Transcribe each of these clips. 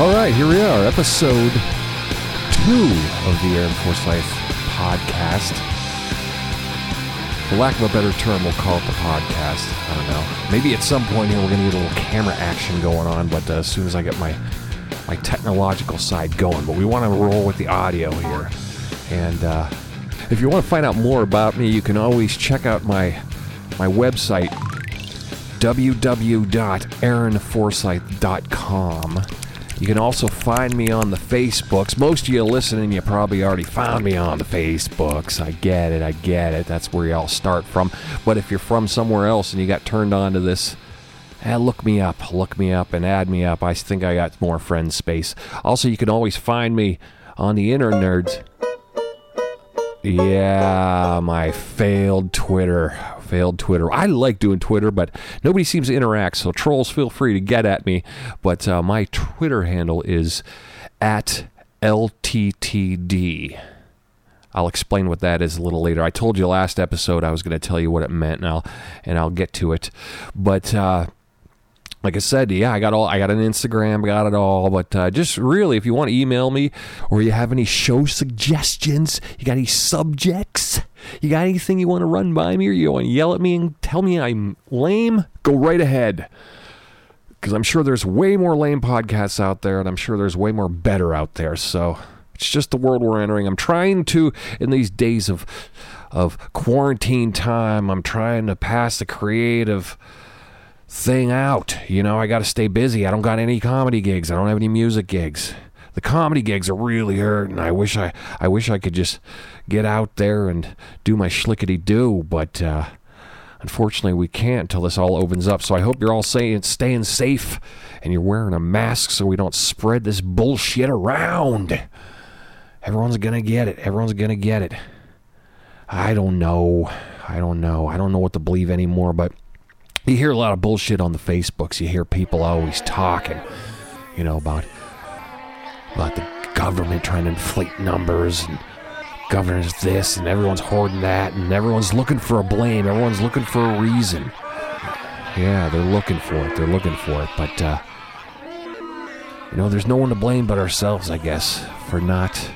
All right, here we are, episode two of the Aaron Forsyth podcast. For lack of a better term, we'll call it the podcast. I don't know. Maybe at some point here we're going to get a little camera action going on, but uh, as soon as I get my my technological side going, but we want to roll with the audio here. And uh, if you want to find out more about me, you can always check out my my website www.aaronforsyth.com. You can also find me on the Facebooks. Most of you listening, you probably already found me on the Facebooks. I get it, I get it. That's where y'all start from. But if you're from somewhere else and you got turned on to this, eh, look me up. Look me up and add me up. I think I got more friend space. Also, you can always find me on the internet. Nerds. Yeah, my failed Twitter. Failed Twitter. I like doing Twitter, but nobody seems to interact, so trolls feel free to get at me. But uh, my Twitter handle is at LTTD. I'll explain what that is a little later. I told you last episode I was going to tell you what it meant, and I'll and I'll get to it. But uh, like I said, yeah, I got all, I got an Instagram, got it all. But uh, just really, if you want to email me or you have any show suggestions, you got any subjects, you got anything you want to run by me, or you want to yell at me and tell me I'm lame, go right ahead. Because I'm sure there's way more lame podcasts out there, and I'm sure there's way more better out there. So it's just the world we're entering. I'm trying to, in these days of of quarantine time, I'm trying to pass the creative thing out. You know, I got to stay busy. I don't got any comedy gigs. I don't have any music gigs. The comedy gigs are really hurting. I wish I, I wish I could just get out there and do my schlickety do, but uh, unfortunately we can't until this all opens up. So I hope you're all saying staying safe and you're wearing a mask so we don't spread this bullshit around. Everyone's gonna get it. Everyone's gonna get it. I don't know. I don't know. I don't know what to believe anymore, but you hear a lot of bullshit on the Facebooks. You hear people always talking, you know, about about the government trying to inflate numbers and governor's this and everyone's hoarding that and everyone's looking for a blame. Everyone's looking for a reason. Yeah, they're looking for it. They're looking for it. But uh, you know, there's no one to blame but ourselves, I guess, for not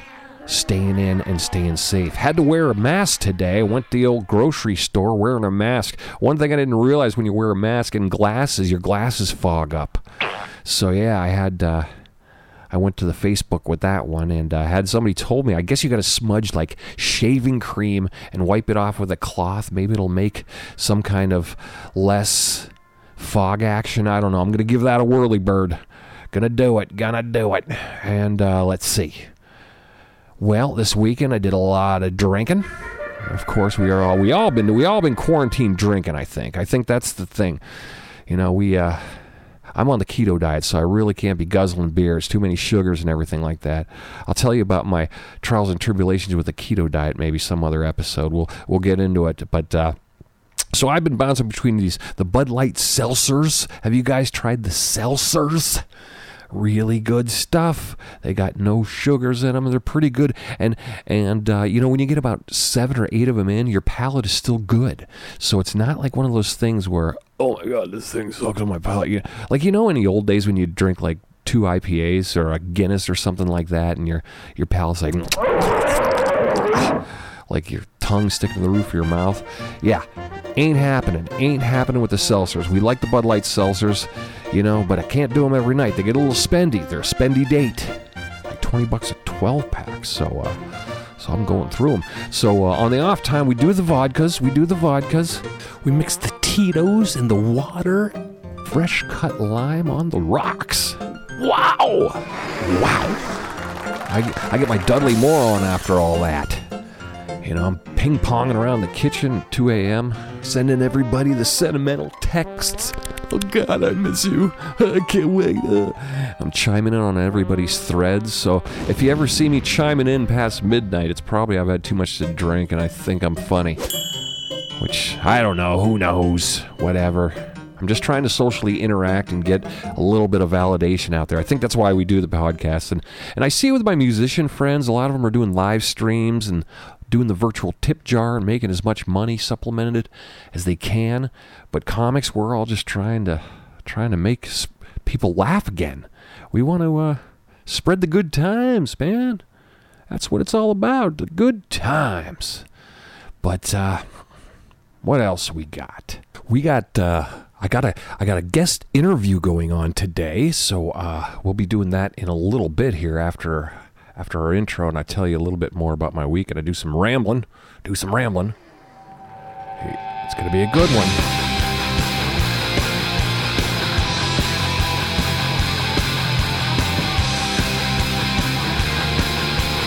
staying in and staying safe. Had to wear a mask today. Went to the old grocery store wearing a mask. One thing I didn't realize when you wear a mask and glasses, your glasses fog up. So yeah, I had uh, I went to the Facebook with that one and uh, had somebody told me I guess you got to smudge like shaving cream and wipe it off with a cloth. Maybe it'll make some kind of less fog action. I don't know. I'm gonna give that a whirly bird. Gonna do it. Gonna do it. And uh, let's see. Well, this weekend I did a lot of drinking. Of course, we are all we all been we all been quarantined drinking. I think. I think that's the thing. You know, we. Uh, I'm on the keto diet, so I really can't be guzzling beers, too many sugars and everything like that. I'll tell you about my trials and tribulations with the keto diet maybe some other episode. We'll we'll get into it, but. Uh, so I've been bouncing between these the Bud Light seltzers. Have you guys tried the seltzers? Really good stuff. They got no sugars in them. They're pretty good. And and uh, you know when you get about seven or eight of them in, your palate is still good. So it's not like one of those things where oh my god, this thing sucks on my palate. You, like you know in the old days when you drink like two IPAs or a Guinness or something like that, and your your palate's like like your tongue sticking to the roof of your mouth. Yeah, ain't happening. Ain't happening with the seltzers. We like the Bud Light seltzers, you know, but I can't do them every night. They get a little spendy. They're a spendy date. Like 20 bucks a 12 pack. So, uh, so I'm going through them. So uh, on the off time, we do the vodkas. We do the vodkas. We mix the Tito's in the water. Fresh cut lime on the rocks. Wow! Wow! I, I get my Dudley Moore on after all that. You know, I'm ping ponging around the kitchen at 2 a.m., sending everybody the sentimental texts. Oh God, I miss you. I can't wait. Uh, I'm chiming in on everybody's threads. So if you ever see me chiming in past midnight, it's probably I've had too much to drink and I think I'm funny. Which I don't know. Who knows? Whatever. I'm just trying to socially interact and get a little bit of validation out there. I think that's why we do the podcast. And, and I see with my musician friends, a lot of them are doing live streams and doing the virtual tip jar and making as much money supplemented as they can. But comics, we're all just trying to trying to make people laugh again. We want to uh, Spread the good times, man. That's what it's all about, the good times. But uh, what else we got? We got uh, I got a I got a guest interview going on today, so uh, we'll be doing that in a little bit here after after our intro, and I tell you a little bit more about my week, and I do some rambling, do some rambling. It's gonna be a good one.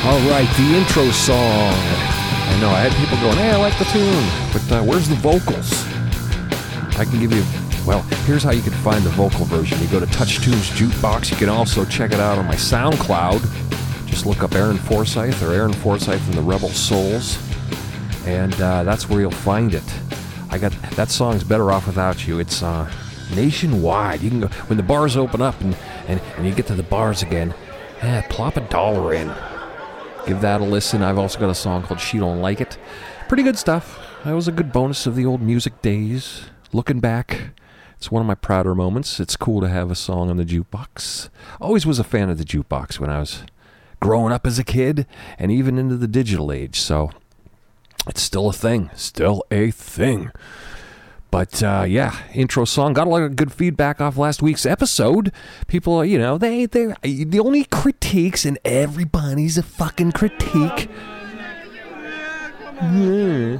All right, the intro song. I know I had people going, "Hey, I like the tune," but uh, where's the vocals? I can give you. Well, here's how you can find the vocal version. You go to TouchTunes Jukebox. You can also check it out on my SoundCloud. Just look up Aaron Forsyth or Aaron Forsyth and the Rebel Souls, and uh, that's where you'll find it. I got that song's better off without you. It's uh, nationwide. You can go when the bars open up and, and, and you get to the bars again. Eh, plop a dollar in. Give that a listen. I've also got a song called She Don't Like It. Pretty good stuff. That was a good bonus of the old music days. Looking back, it's one of my prouder moments. It's cool to have a song on the jukebox. Always was a fan of the jukebox when I was growing up as a kid and even into the digital age. So it's still a thing. Still a thing. But uh, yeah, intro song got a lot of good feedback off last week's episode. People, you know, they they the only critiques and everybody's a fucking critique. Hmm.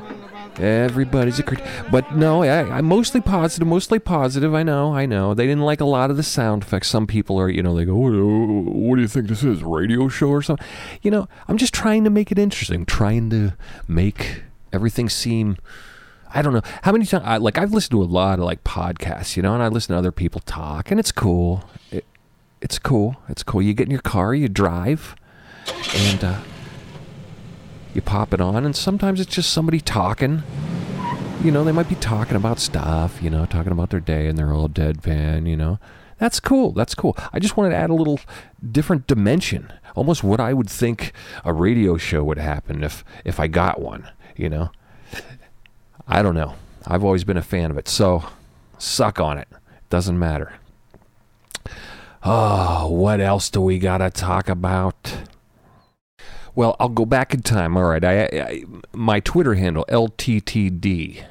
Everybody's a critic, but no, I, am mostly positive. Mostly positive. I know, I know. They didn't like a lot of the sound effects. Some people are, you know, they go, what, do you think this is? Radio show or something?" You know, I'm just trying to make it interesting, trying to make everything seem I don't know how many times. I, like I've listened to a lot of like podcasts, you know, and I listen to other people talk, and it's cool. It, it's cool. It's cool. You get in your car, you drive, and uh, you pop it on, and sometimes it's just somebody talking. You know, they might be talking about stuff. You know, talking about their day, and they're all deadpan. You know, that's cool. That's cool. I just wanted to add a little different dimension, almost what I would think a radio show would happen if if I got one. You know. I don't know. I've always been a fan of it. So suck on it. Doesn't matter. Oh, what else do we got to talk about? Well, I'll go back in time. All right. I, I, my Twitter handle, LTTD.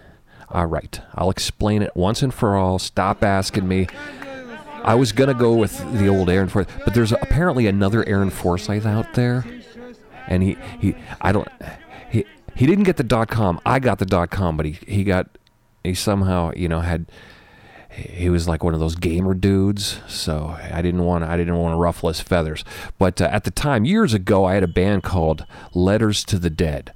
All right. I'll explain it once and for all. Stop asking me. I was to go with the old Aaron Forsyth, but there's apparently another Aaron Forsyth out there. And he, he I don't he didn't get the dot com. I got the dot com, but he he got he somehow you know had he was like one of those gamer dudes so i didn't want i didn't want to ruffle his feathers but uh, at the time years ago i had a band called letters to the dead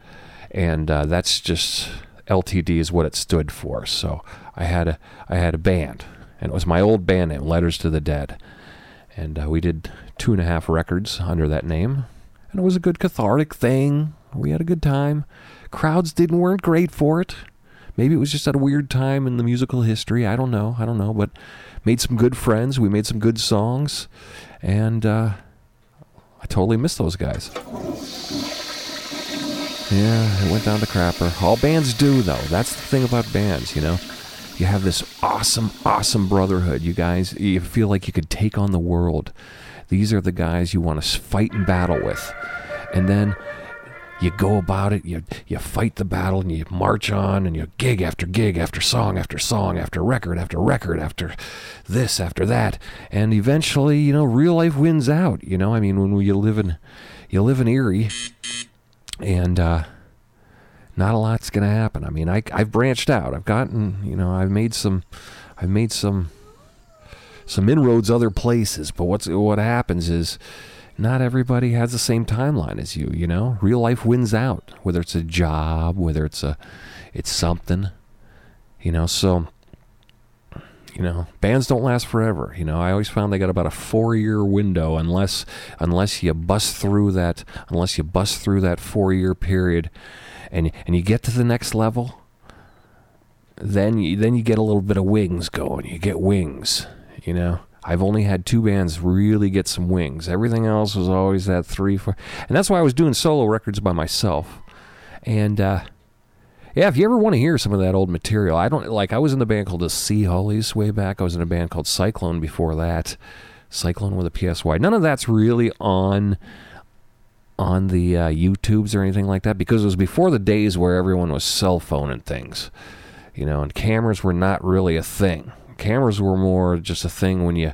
and uh, that's just ltd is what it stood for so i had a i had a band and it was my old band name letters to the dead and uh, we did two and a half records under that name and it was a good cathartic thing we had a good time. Crowds didn't weren't great for it. Maybe it was just at a weird time in the musical history. I don't know. I don't know. But made some good friends. We made some good songs, and uh, I totally miss those guys. Yeah, it went down to crapper. All bands do, though. That's the thing about bands, you know. You have this awesome, awesome brotherhood. You guys, you feel like you could take on the world. These are the guys you want to fight and battle with. And then you go about it, you you fight the battle, and you march on, and you gig after gig, after song after song, after record after record, after this after that, and eventually, you know, real life wins out. You know, I mean, when you live in you live in Erie, and uh, not a lot's gonna happen. I mean, I I've branched out. I've gotten, you know, I've made some, I've made some some inroads other places. But what's what happens is not everybody has the same timeline as you, you know? Real life wins out, whether it's a job, whether it's a it's something. You know, so you know, bands don't last forever. You know, I always found they got about a 4-year window unless unless you bust through that unless you bust through that 4-year period and and you get to the next level, then you then you get a little bit of wings going. You get wings, you know. I've only had two bands really get some wings. Everything else was always that three, four. And that's why I was doing solo records by myself. And, uh, yeah, if you ever want to hear some of that old material, I don't like. I was in the band called the Sea Hollies way back. I was in a band called Psyclone before that. Psyclone with a PSY. None of that's really on on the uh, YouTubes or anything like that because it was before the days where everyone was cell phone and things, you know, and cameras were not really a thing. Cameras were more just a thing when you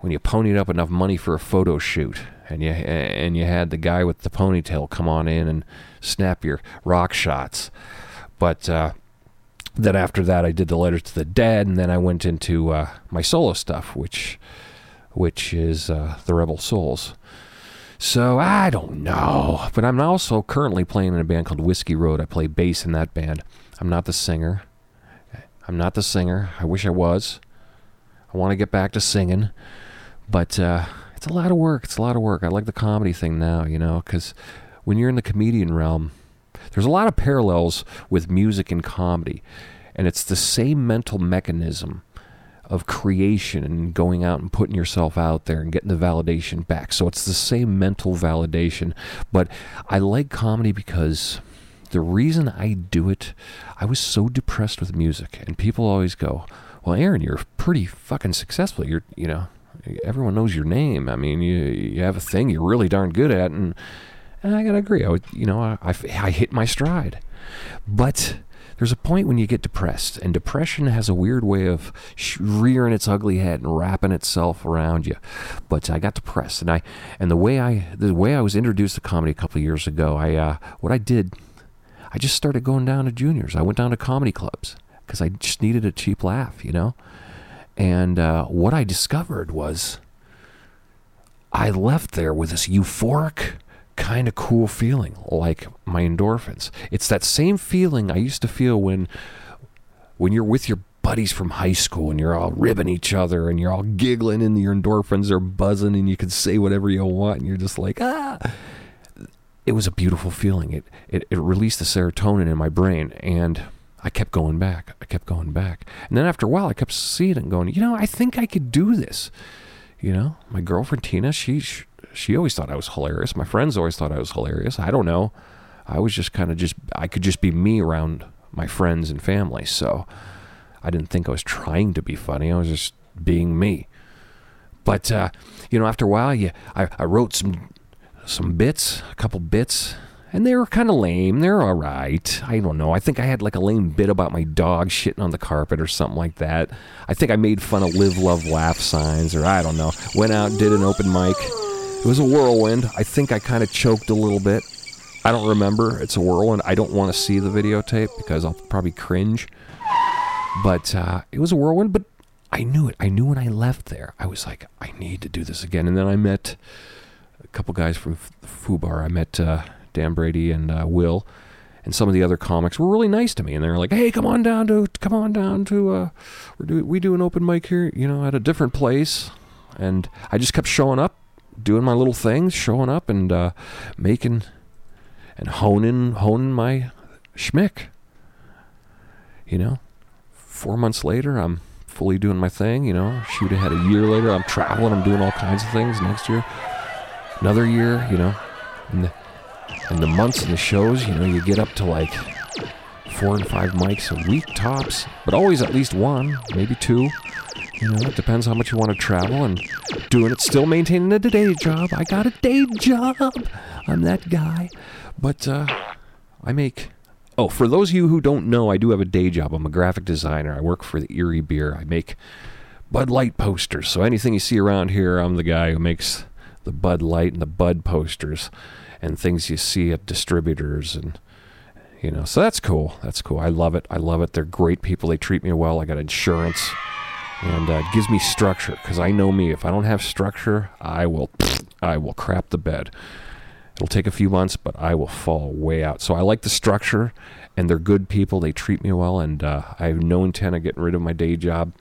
when you ponied up enough money for a photo shoot and you and you had the guy with the ponytail come on in and snap your rock shots. But uh, then after that, I did the letters to the dead, and then I went into uh, my solo stuff, which which is uh, the Rebel Souls. So I don't know, but I'm also currently playing in a band called Whiskey Road. I play bass in that band. I'm not the singer. I'm not the singer. I wish I was. I want to get back to singing, but uh, it's a lot of work. It's a lot of work. I like the comedy thing now, you know, because when you're in the comedian realm, there's a lot of parallels with music and comedy, and it's the same mental mechanism of creation and going out and putting yourself out there and getting the validation back. So it's the same mental validation. But I like comedy because the reason I do it, I was so depressed with music, and people always go, "Well, Aaron, you're pretty fucking successful. You're, you know, everyone knows your name. I mean, you you have a thing you're really darn good at." And and I gotta agree. I would, you know, I, I, I hit my stride, but there's a point when you get depressed, and depression has a weird way of rearing its ugly head and wrapping itself around you. But I got depressed, and I and the way I the way I was introduced to comedy a couple years ago, I uh, what I did, I just started going down to juniors. I went down to comedy clubs because I just needed a cheap laugh, you know. And uh, what I discovered was, I left there with this euphoric kind of cool feeling, like my endorphins. It's that same feeling I used to feel when when you're with your buddies from high school and you're all ribbing each other and you're all giggling and your endorphins are buzzing and you can say whatever you want and you're just like ah it was a beautiful feeling it it, it released the serotonin in my brain and I kept going back I kept going back and then after a while I kept seeing it and going you know I think I could do this you know my girlfriend Tina she she always thought I was hilarious. My friends always thought I was hilarious. I don't know. I was just kind of just I could just be me around my friends and family. So I didn't think I was trying to be funny. I was just being me. But uh, you know, after a while, yeah, I, I wrote some some bits, a couple bits, and they were kind of lame. They're all right. I don't know. I think I had like a lame bit about my dog shitting on the carpet or something like that. I think I made fun of live, love, laugh signs, or I don't know. Went out, did an open mic it was a whirlwind. I think I kind of choked a little bit. I don't remember. It's a whirlwind. I don't want to see the videotape because I'll probably cringe. But uh, it was a whirlwind. But I knew it. I knew when I left there. I was like, I need to do this again. And then I met couple guys from Fubar. I met uh, Dan Brady and uh, Will, and some of the other comics were really nice to me. And they were like, "Hey, come on down to come on down to uh, we do we do an open mic here, you know, at a different place." And I just kept showing up doing my little things, showing up and uh, making and honing honing my schmick. You know, four months later, I'm fully doing my thing. You know, shoot ahead a year later, I'm traveling, I'm doing all kinds of things. Next year, another year. You know, and the, and the months and the shows, you know, you get up to like four and five mics a week tops, but always at least one, maybe two. You know, it depends how much you want to travel and doing it, still maintaining a day job. I got a day job. I'm that guy. But uh, I make. Oh, for those of you who don't know, I do have a day job. I'm a graphic designer. I work for the Erie Beer. I make Bud Light posters. So anything you see around here, I'm the guy who makes the Bud Light and the Bud posters and things you see at distributors and you know. So that's cool. That's cool. I love it. I love it. They're great people. They treat me well. I got insurance and uh, gives me structure because I know me. If I don't have structure, I will, I will crap the bed. It'll take a few months, but I will fall way out. So I like the structure, and they're good people. They treat me well, and uh, I have no intent of getting rid of my day job.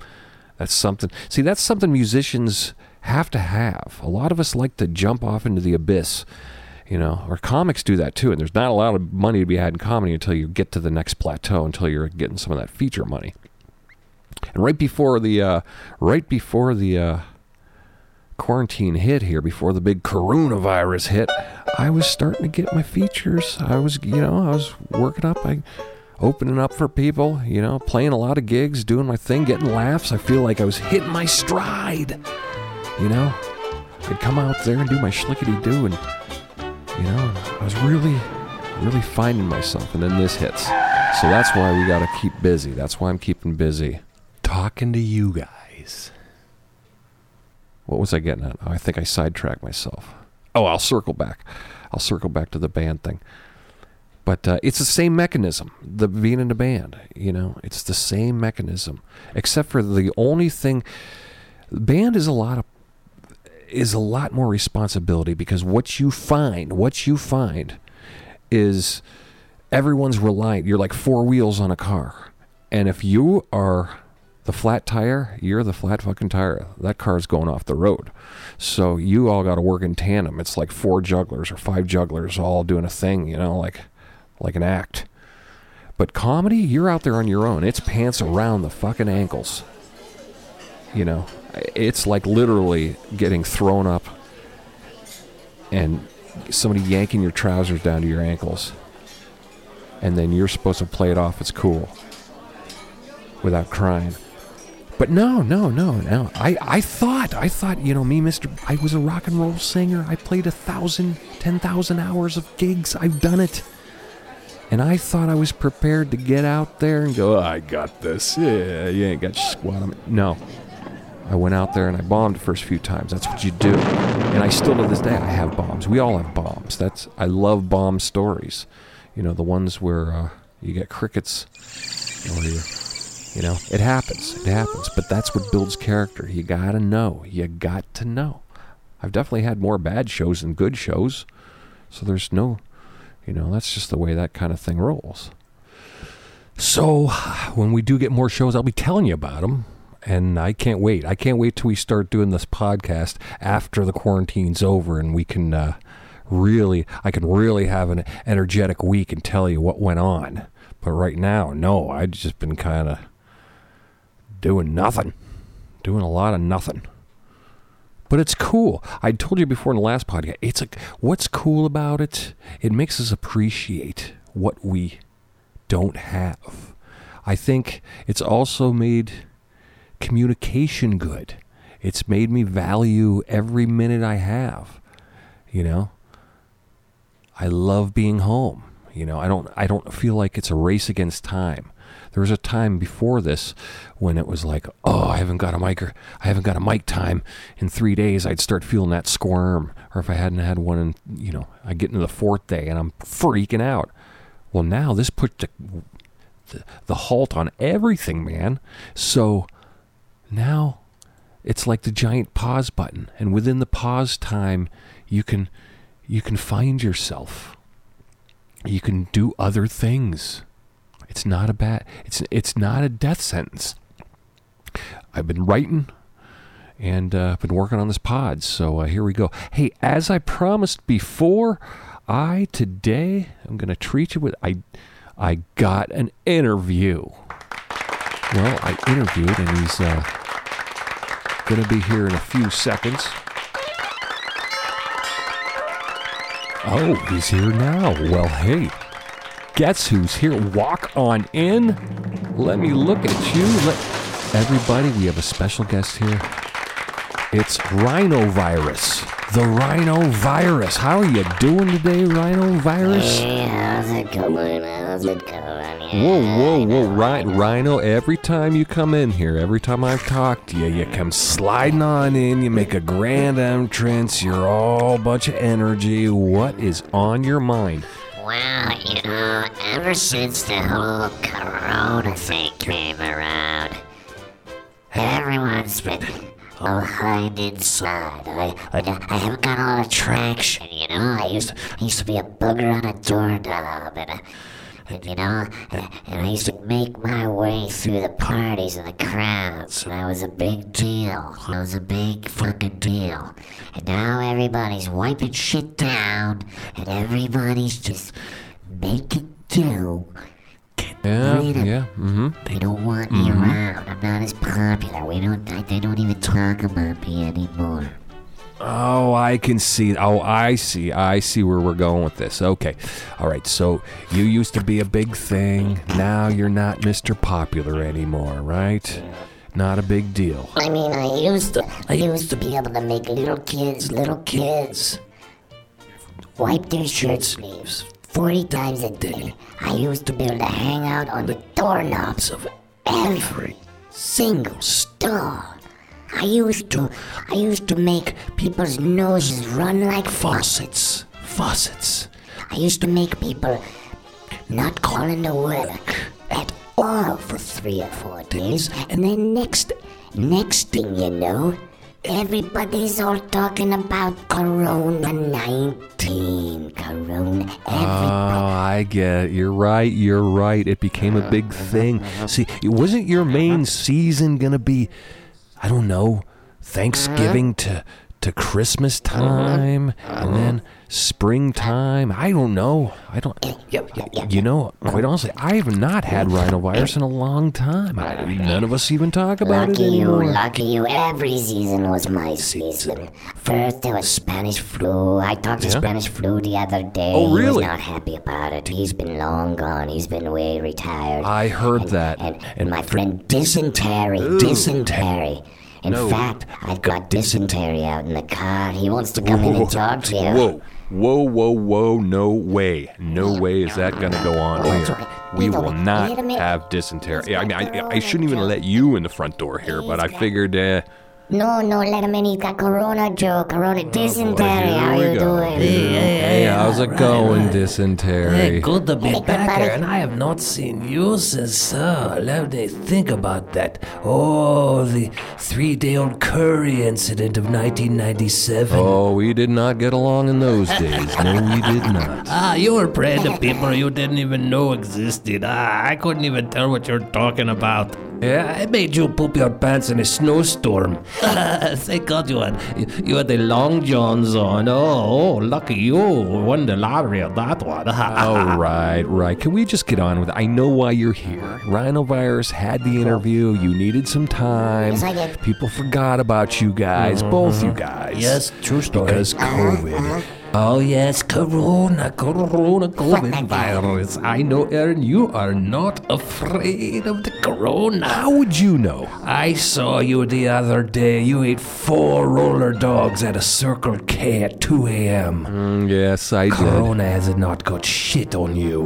That's something. See, that's something musicians have to have. A lot of us like to jump off into the abyss, you know, or comics do that too. And there's not a lot of money to be had in comedy until you get to the next plateau, until you're getting some of that feature money. And right before the uh, right before the uh, quarantine hit here, before the big coronavirus hit, I was starting to get my features. I was, you know, I was working up, I opening up for people, you know, playing a lot of gigs, doing my thing, getting laughs. I feel like I was hitting my stride. You know, I'd come out there and do my schlickety do, and you know, I was really, really finding myself. And then this hits. So that's why we got to keep busy. That's why I'm keeping busy. Talking to you guys. What was I getting at? Oh, I think I sidetracked myself. Oh, I'll circle back. I'll circle back to the band thing. But uh, it's the same mechanism, the being in a band. You know, it's the same mechanism, except for the only thing. Band is a lot of is a lot more responsibility because what you find, what you find, is everyone's reliant. You're like four wheels on a car, and if you are the flat tire, you're the flat fucking tire. That car's going off the road. So you all got to work in tandem. It's like four jugglers or five jugglers all doing a thing, you know, like like an act. But comedy, you're out there on your own. It's pants around the fucking ankles. You know, it's like literally getting thrown up and somebody yanking your trousers down to your ankles. And then you're supposed to play it off as cool without crying. But no, no, no, no. I, I thought, I thought, you know, me, Mr. I was a rock and roll singer. I played a thousand, ten thousand hours of gigs. I've done it. And I thought I was prepared to get out there and go, oh, I got this. Yeah, you ain't got squat on me. No. I went out there and I bombed the first few times. That's what you do. And I still to this day I have bombs. We all have bombs. That's I love bomb stories. You know, the ones where uh, you get crickets or you you know, it happens. It happens. But that's what builds character. You gotta know. You got to know. I've definitely had more bad shows than good shows. So there's no you know, that's just the way that kind of thing rolls. So, when we do get more shows, I'll be telling you about them. And I can't wait. I can't wait till we start doing this podcast after the quarantine's over and we can uh, really, I can really have an energetic week and tell you what went on. But right now, no, I've just been kind of doing nothing, doing a lot of nothing. But it's cool. I told you before in the last podcast. It's like what's cool about it? It makes us appreciate what we don't have. I think it's also made communication good. It's made me value every minute I have. You know, I love being home. You know, I don't I don't feel like it's a race against time. There was a time before this when it was like, oh, I haven't got a mic, or, I haven't got a mic time in three days. I'd start feeling that squirm, or if I hadn't had one, and you know, I get into the fourth day and I'm freaking out. Well, now this put the, the, the halt on everything, man. So now it's like the giant pause button, and within the pause time, you can you can find yourself. You can do other things. It's not a bad. It's it's not a death sentence. I've been writing and uh, been working on this pod. So uh, here we go. Hey, as I promised before, I today I'm going to treat you with I I got an interview. Well, I interviewed, and he's uh, going to be here in a few seconds. Oh, he's here now. Well, hey, guess who's here? Walk on in. Let me look at you. Let everybody. We have a special guest here. It's Rhinovirus. The Rhinovirus. How are you doing today, Rhinovirus? Hey, how's it going? How's it going? Whoa, whoa, whoa, right, Rhino. Every time you come in here, every time I talk to you, you come sliding on in. You make a grand entrance. You're all a bunch of energy. What is on your mind? Well, you know, ever since the whole corona thing came around, everyone's been Oh, behind inside. I, I, haven't got a lot of traction, you know. I used to, I used to be a booger on a doorknob, and, and you know, and, and I used to make my way through the parties and the crowds, and I was a big deal. I was a big fucking deal. And now everybody's wiping shit down, and everybody's just making do. Yeah, yeah, mm-hmm. They don't want me around. I'm not as popular. We don't. I, they don't even talk about me anymore. Oh, I can see. Oh, I see. I see where we're going with this. Okay. All right. So you used to be a big thing. Now you're not Mr. Popular anymore, right? not a big deal. I mean, I used to, I used to be able to make little kids, little kids, wipe their shirt sleeves 40 times a day. I used to be able to hang out on the doorknobs of every single store. I used to, I used to make people's noses run like faucets. Faucets. I used to make people not call into work at all for three or four days, and then next, next thing you know, everybody's all talking about Corona 19. Corona. Oh, I get it. You're right. You're right. It became a uh-huh, big uh-huh, thing. Uh-huh. See, it wasn't your main season gonna be, I don't know, Thanksgiving to to Christmas time, and then springtime. I don't know. I don't. You know, quite honestly, I have not had rhinovirus in a long time. I, none of us even talk about it. lucky it you, anymore. lucky you. Every season was my season. First there was Spanish flu. I talked to Yeah? Spanish flu the other day. Oh, He really? was not happy about it. He's been long gone. He's been way retired. I heard and, that. And, and my friend dysentery, dysentery. In fact, I've got dysentery out in the car. He wants to come in and talk to you. Whoa, whoa, whoa, whoa! No way, no way is that gonna go on here. We will not wait a minute. have dysentery. I mean, I, I shouldn't even let you in the front door here, but I figured. Uh, No, no, let him in. He's got Corona, Joe. Corona dysentery. How we you go. doing? hey, how's it going, dysentery? Hey, good to be Hey, back buddy. here, and I have not seen you since. Uh, let me think about that. Oh, the three-day-old curry incident of 1997. Oh, we did not get along in those days. No, we did not. Ah, you were praying to people you didn't even know existed. Ah, I couldn't even tell what you're talking about. Yeah, I made you poop your pants in a snowstorm. Thank God you had you, you had the long johns on. Oh, oh, lucky you won the lottery on that one. All right, right, right. Can we just get on with it? I know why you're here. Rhinovirus had the interview. You needed some time. Yes, I did. People forgot about you guys, both you mm-hmm. guys. Yes, true story. Because COVID. Uh-huh, uh-huh. Oh yes, Corona, Corona, COVID virus. I know, Aaron, you are not afraid of the Corona. How would you know? I saw you the other day. You ate four roller dogs at a Circle K at 2 a.m. Mm, yes, I did. Corona has not got shit on you.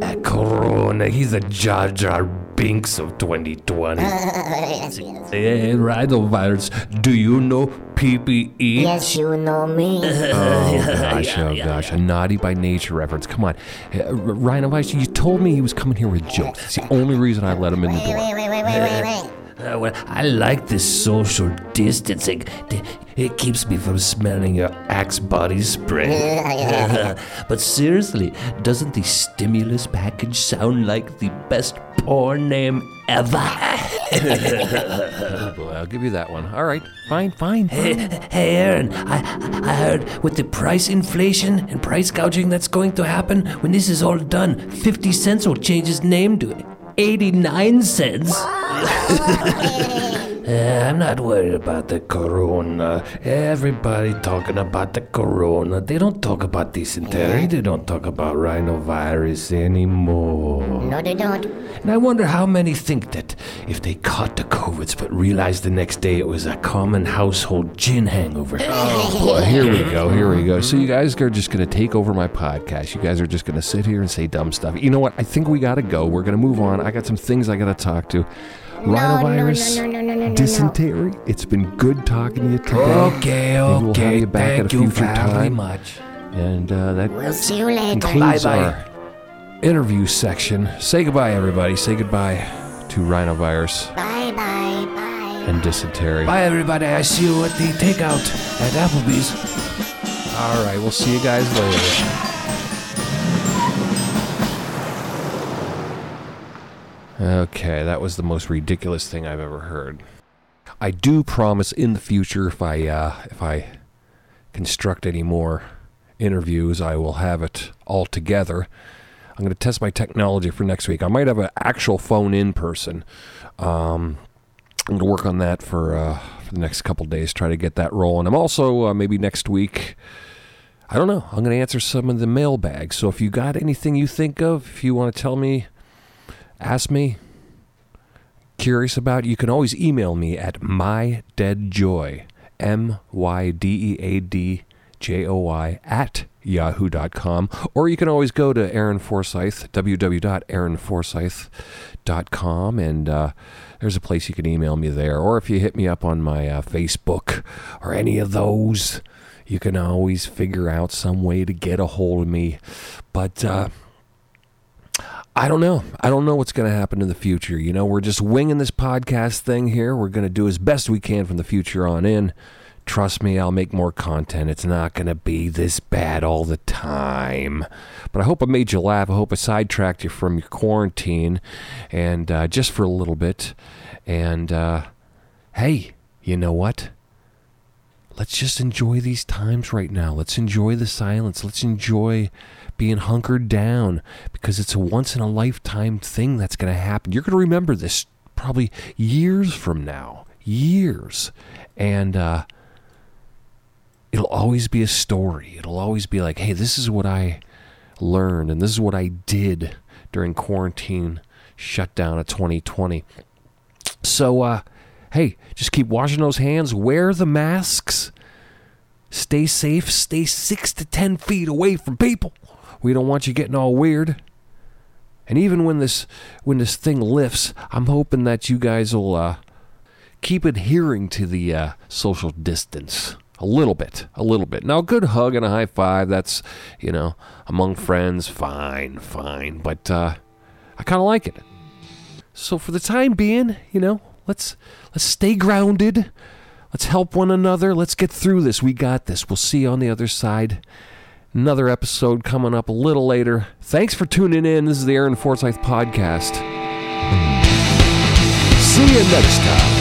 Uh, Corona, he's a Jar Jar Binks of 2020. yeah, Hey, rhinovirus, do you know PPE? Yes, you know me. Oh gosh, oh gosh, a naughty by nature reference. Come on, uh, R- Rhinovirus, you told me he was coming here with jokes. It's the only reason I let him in the Wait, door. wait, wait, wait, wait, wait, wait. Uh, well, I like this social distancing. It keeps me from smelling your Axe body spray. but seriously, doesn't the stimulus package sound like the best porn name ever? Well, I'll give you that one. All right, fine, fine. hey, hey, Aaron, I, I heard with the price inflation and price gouging that's going to happen, when this is all done, 50 cents will change his name to 89 cents. Uh, I'm not worried about the corona. Everybody talking about the corona. They don't talk about dysentery. They don't talk about rhinovirus anymore. No, they don't. And I wonder how many think that if they caught the COVIDs but realized the next day it was a common household gin hangover. Well, here we go. Here we go. So you guys are just going to take over my podcast. You guys are just going to sit here and say dumb stuff. You know what? I think we got to go. We're going to move on. I got some things I got to talk to. Rhinovirus, no, no, no, no, no, no, no. dysentery. It's been good talking to you today. Okay, Maybe we'll okay. have you back Thank at a you future very time. much. And uh, that We'll see you later. concludes Bye-bye. our interview section. Say goodbye, everybody. Say goodbye to rhinovirus Bye, bye, bye. and dysentery. Bye, everybody. I see you at the takeout at Applebee's. All right, we'll see you guys later. Okay, that was the most ridiculous thing I've ever heard. I do promise in the future, if I uh, if I construct any more interviews, I will have it all together. I'm going to test my technology for next week. I might have an actual phone in person. Um, I'm going to work on that for uh, for the next couple days. Try to get that rolling. I'm also uh, maybe next week. I don't know. I'm going to answer some of the mailbags. So if you got anything you think of, if you want to tell me, ask me, curious about, you can always email me at mydeadjoy, M Y D E A D J O Y, at yahoo.com. Or you can always go to Aaron Forsyth, www.aaronforsyth.com, and uh, there's a place you can email me there. Or if you hit me up on my uh, Facebook or any of those, you can always figure out some way to get a hold of me. But, uh, I don't know. I don't know what's going to happen in the future. You know, we're just winging this podcast thing here. We're going to do as best we can from the future on in. Trust me, I'll make more content. It's not going to be this bad all the time. But I hope I made you laugh. I hope I sidetracked you from your quarantine and uh, just for a little bit. And uh, hey, you know what? Let's just enjoy these times right now. Let's enjoy the silence. Let's enjoy being hunkered down because it's a once in a lifetime thing that's going to happen. You're going to remember this probably years from now. Years. And, uh, it'll always be a story. It'll always be like, hey, this is what I learned and this is what I did during quarantine shutdown of 2020. So, uh, hey, just keep washing those hands, wear the masks, stay safe, stay six to 10 feet away from people. We don't want you getting all weird. And even when this when this thing lifts, I'm hoping that you guys will uh, keep adhering to the uh, social distance a little bit, a little bit. Now, a good hug and a high five, that's, you know, among friends, fine, fine. But uh, I kind of like it. So for the time being, you know, let's let's stay grounded. Let's help one another. Let's get through this. We got this. We'll see you on the other side. Another episode coming up a little later. Thanks for tuning in. This is the Aaron Forsyth Podcast. See you next time.